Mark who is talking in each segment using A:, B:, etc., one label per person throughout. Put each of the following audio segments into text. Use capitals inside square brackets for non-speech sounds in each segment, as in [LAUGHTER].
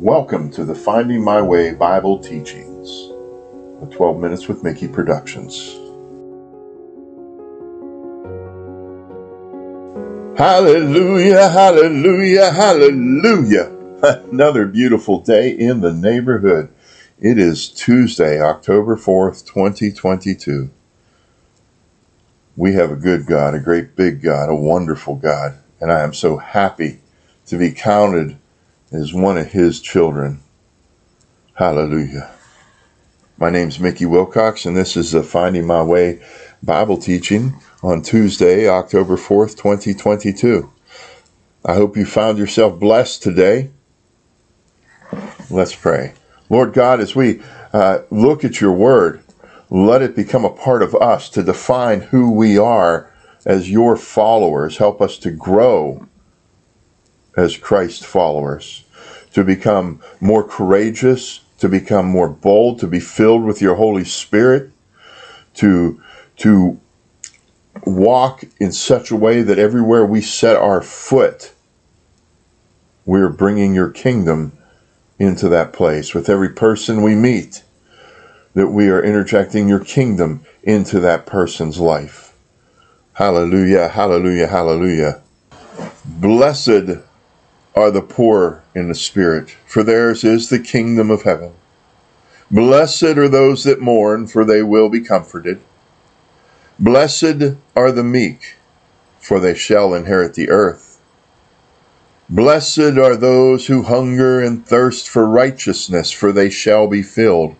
A: Welcome to the Finding My Way Bible Teachings, a 12 Minutes with Mickey Productions. Hallelujah, hallelujah, hallelujah. [LAUGHS] Another beautiful day in the neighborhood. It is Tuesday, October 4th, 2022. We have a good God, a great big God, a wonderful God, and I am so happy to be counted as one of His children. Hallelujah. My name's Mickey Wilcox, and this is the Finding My Way Bible teaching on Tuesday, October 4th, 2022. I hope you found yourself blessed today. Let's pray. Lord God, as we uh, look at your word, let it become a part of us to define who we are as your followers. Help us to grow as Christ followers, to become more courageous, to become more bold, to be filled with your Holy Spirit, to, to walk in such a way that everywhere we set our foot, we're bringing your kingdom into that place. With every person we meet, that we are interjecting your kingdom into that person's life. Hallelujah, hallelujah, hallelujah. Blessed are the poor in the spirit, for theirs is the kingdom of heaven. Blessed are those that mourn, for they will be comforted. Blessed are the meek, for they shall inherit the earth. Blessed are those who hunger and thirst for righteousness, for they shall be filled.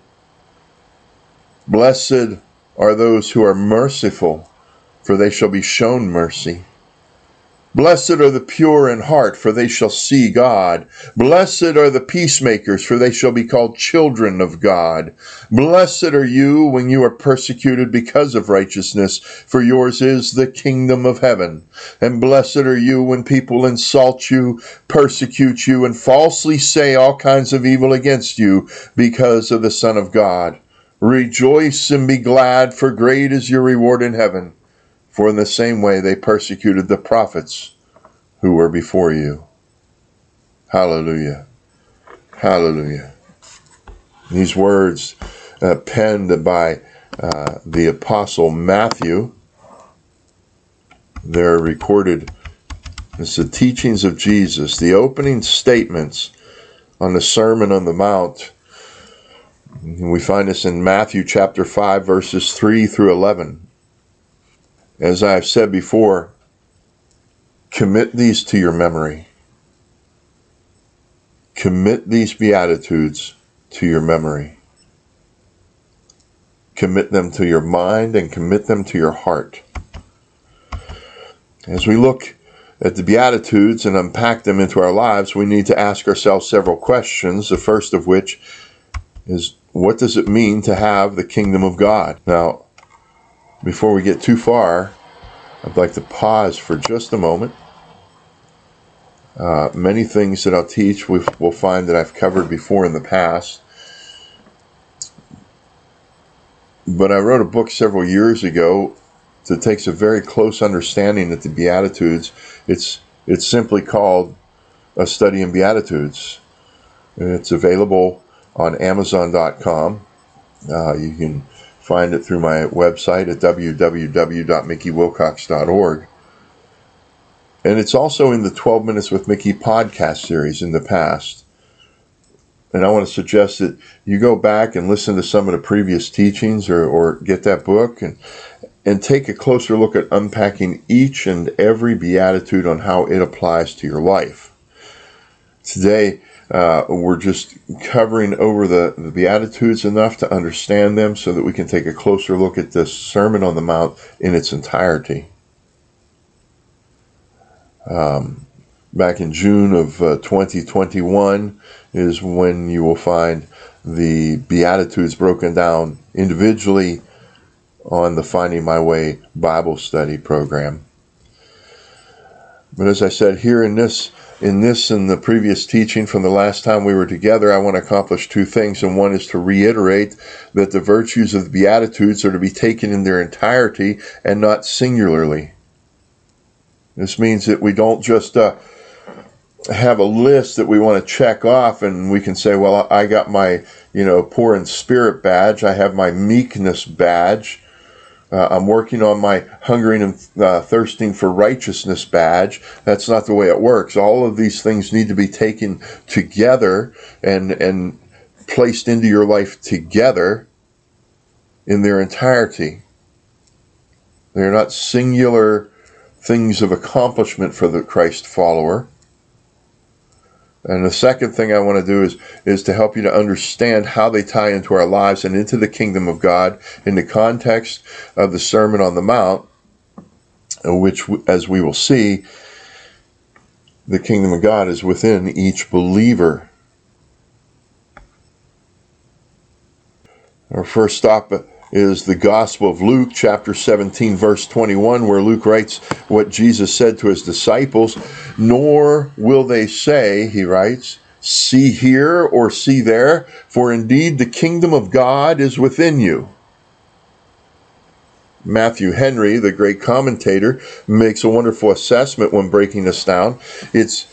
A: Blessed are those who are merciful, for they shall be shown mercy. Blessed are the pure in heart, for they shall see God. Blessed are the peacemakers, for they shall be called children of God. Blessed are you when you are persecuted because of righteousness, for yours is the kingdom of heaven. And blessed are you when people insult you, persecute you, and falsely say all kinds of evil against you because of the Son of God. Rejoice and be glad, for great is your reward in heaven for in the same way they persecuted the prophets who were before you. Hallelujah. Hallelujah. These words uh, penned by uh, the Apostle Matthew, they're recorded as the teachings of Jesus, the opening statements on the Sermon on the Mount. We find this in Matthew chapter 5, verses 3 through 11. As I've said before, commit these to your memory. Commit these Beatitudes to your memory. Commit them to your mind and commit them to your heart. As we look at the Beatitudes and unpack them into our lives, we need to ask ourselves several questions. The first of which is what does it mean to have the kingdom of God? Now, before we get too far, I'd like to pause for just a moment. Uh, many things that I'll teach we will find that I've covered before in the past. But I wrote a book several years ago that takes a very close understanding of the Beatitudes. It's it's simply called a study in Beatitudes. It's available on Amazon.com. Uh, you can find it through my website at www.mickeywilcox.org. And it's also in the 12 Minutes with Mickey podcast series in the past. And I want to suggest that you go back and listen to some of the previous teachings or, or get that book and, and take a closer look at unpacking each and every beatitude on how it applies to your life. Today, uh, we're just covering over the, the Beatitudes enough to understand them so that we can take a closer look at the Sermon on the Mount in its entirety. Um, back in June of uh, 2021 is when you will find the Beatitudes broken down individually on the Finding My Way Bible study program. But as I said, here in this in this and the previous teaching from the last time we were together, I want to accomplish two things. And one is to reiterate that the virtues of the Beatitudes are to be taken in their entirety and not singularly. This means that we don't just uh, have a list that we want to check off and we can say well i got my you know poor in spirit badge i have my meekness badge uh, i'm working on my hungering and uh, thirsting for righteousness badge. That's not the way it works. All of these things need to be taken together and and placed into your life together in their entirety. They're not singular things of accomplishment for the christ follower and the second thing I want to do is is to help you to understand how they tie into our lives and into the kingdom of God in the context of the Sermon on the Mount, which, as we will see, the kingdom of God is within each believer. Our first stop is the Gospel of Luke, chapter 17, verse 21, where Luke writes what Jesus said to his disciples Nor will they say, he writes, see here or see there, for indeed the kingdom of God is within you. Matthew Henry, the great commentator, makes a wonderful assessment when breaking this down. It's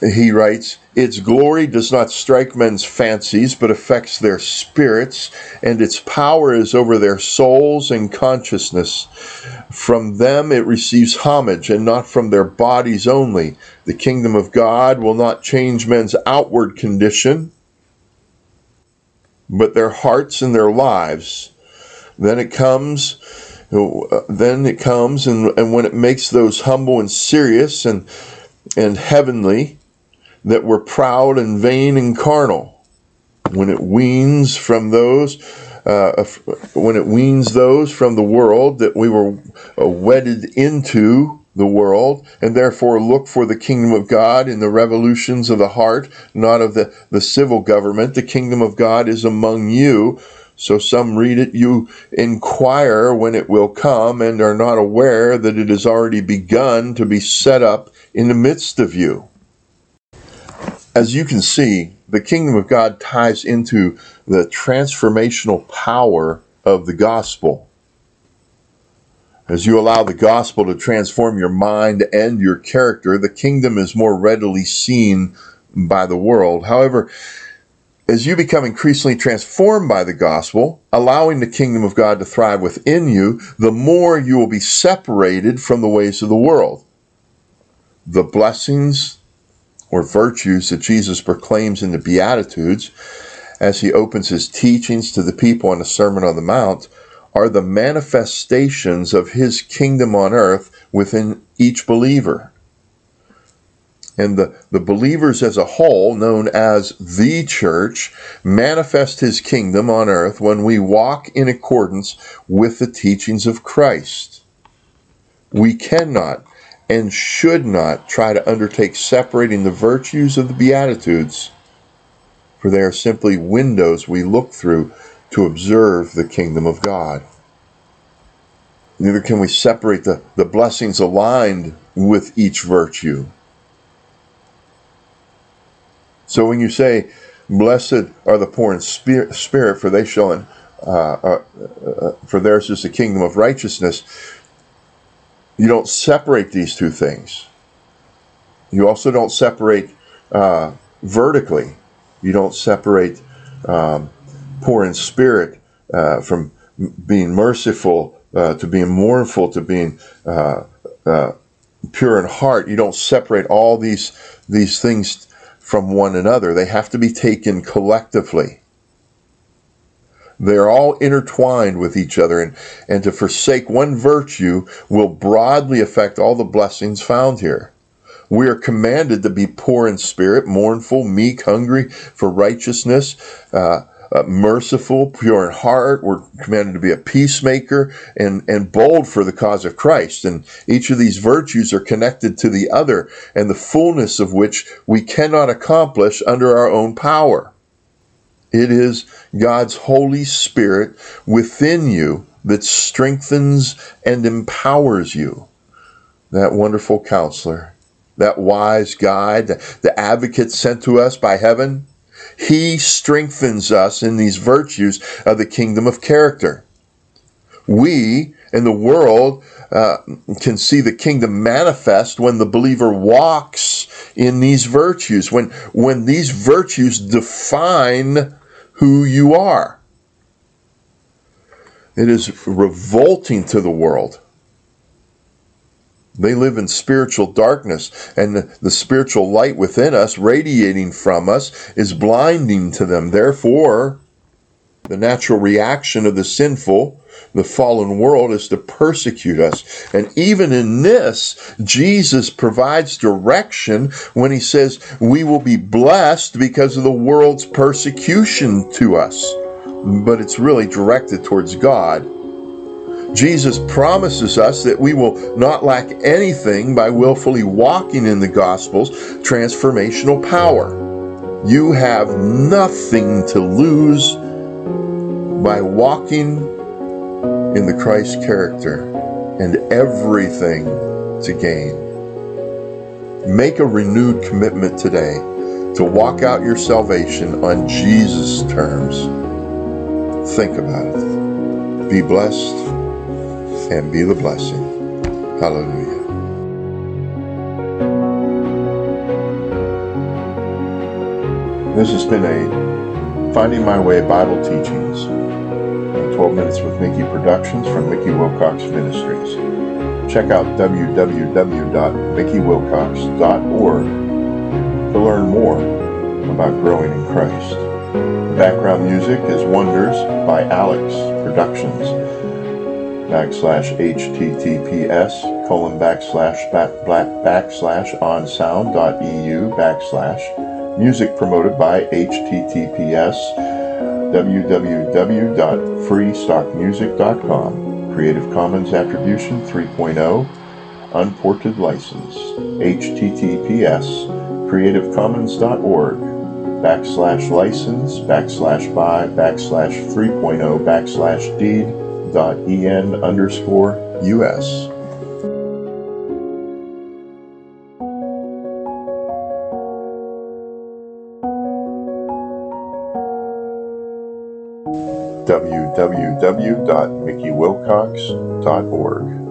A: he writes, Its glory does not strike men's fancies, but affects their spirits, and its power is over their souls and consciousness. From them it receives homage, and not from their bodies only. The kingdom of God will not change men's outward condition, but their hearts and their lives. Then it comes then it comes and, and when it makes those humble and serious and and heavenly that were proud and vain and carnal. When it weans from those, uh, when it weans those from the world that we were uh, wedded into the world, and therefore look for the kingdom of God in the revolutions of the heart, not of the, the civil government. The kingdom of God is among you. So some read it, you inquire when it will come and are not aware that it has already begun to be set up in the midst of you as you can see, the kingdom of God ties into the transformational power of the gospel. As you allow the gospel to transform your mind and your character, the kingdom is more readily seen by the world. However, as you become increasingly transformed by the gospel, allowing the kingdom of God to thrive within you, the more you will be separated from the ways of the world. The blessings, or virtues that Jesus proclaims in the Beatitudes as he opens his teachings to the people in the Sermon on the Mount are the manifestations of his kingdom on earth within each believer. And the, the believers as a whole, known as the church, manifest his kingdom on earth when we walk in accordance with the teachings of Christ. We cannot and should not try to undertake separating the virtues of the Beatitudes, for they are simply windows we look through to observe the kingdom of God. Neither can we separate the, the blessings aligned with each virtue. So when you say, Blessed are the poor in spirit, for they shall, uh, uh, uh, for theirs is the kingdom of righteousness, you don't separate these two things. You also don't separate uh, vertically. You don't separate um, poor in spirit uh, from being merciful uh, to being mournful to being uh, uh, pure in heart. You don't separate all these these things from one another. They have to be taken collectively. They're all intertwined with each other, and, and to forsake one virtue will broadly affect all the blessings found here. We are commanded to be poor in spirit, mournful, meek, hungry for righteousness, uh, uh, merciful, pure in heart. We're commanded to be a peacemaker and, and bold for the cause of Christ. And each of these virtues are connected to the other, and the fullness of which we cannot accomplish under our own power. It is God's Holy Spirit within you that strengthens and empowers you. That wonderful counselor, that wise guide, the advocate sent to us by heaven, he strengthens us in these virtues of the kingdom of character. We in the world uh, can see the kingdom manifest when the believer walks in these virtues, when, when these virtues define who you are. It is revolting to the world. They live in spiritual darkness, and the, spiritual light within us, radiating from us, is blinding to them. Therefore, the natural reaction of the sinful, the fallen world, is to persecute us. And even in this, Jesus provides direction when he says, We will be blessed because of the world's persecution to us. But it's really directed towards God. Jesus promises us that we will not lack anything by willfully walking in the gospel's transformational power. You have nothing to lose by walking in the Christ character and everything to gain. Make a renewed commitment today to walk out your salvation on Jesus' terms. Think about it. Be blessed and be the blessing. Hallelujah. This has been a Finding My Way Bible Teachings 12 Minutes with Mickey Productions from Mickey Wilcox Ministries. Check out www.mickeywilcox.org to learn more about growing in Christ. The background music is Wonders by Alex Productions. Backslash https colon backslash back, black backslash onsound.eu backslash music promoted by https www.freestockmusic.com. Creative Commons Attribution 3.0 Unported License. https creativecommons.org backslash license backslash by backslash 3.0 backslash deed dot en underscore us. www.mickeywilcox.org.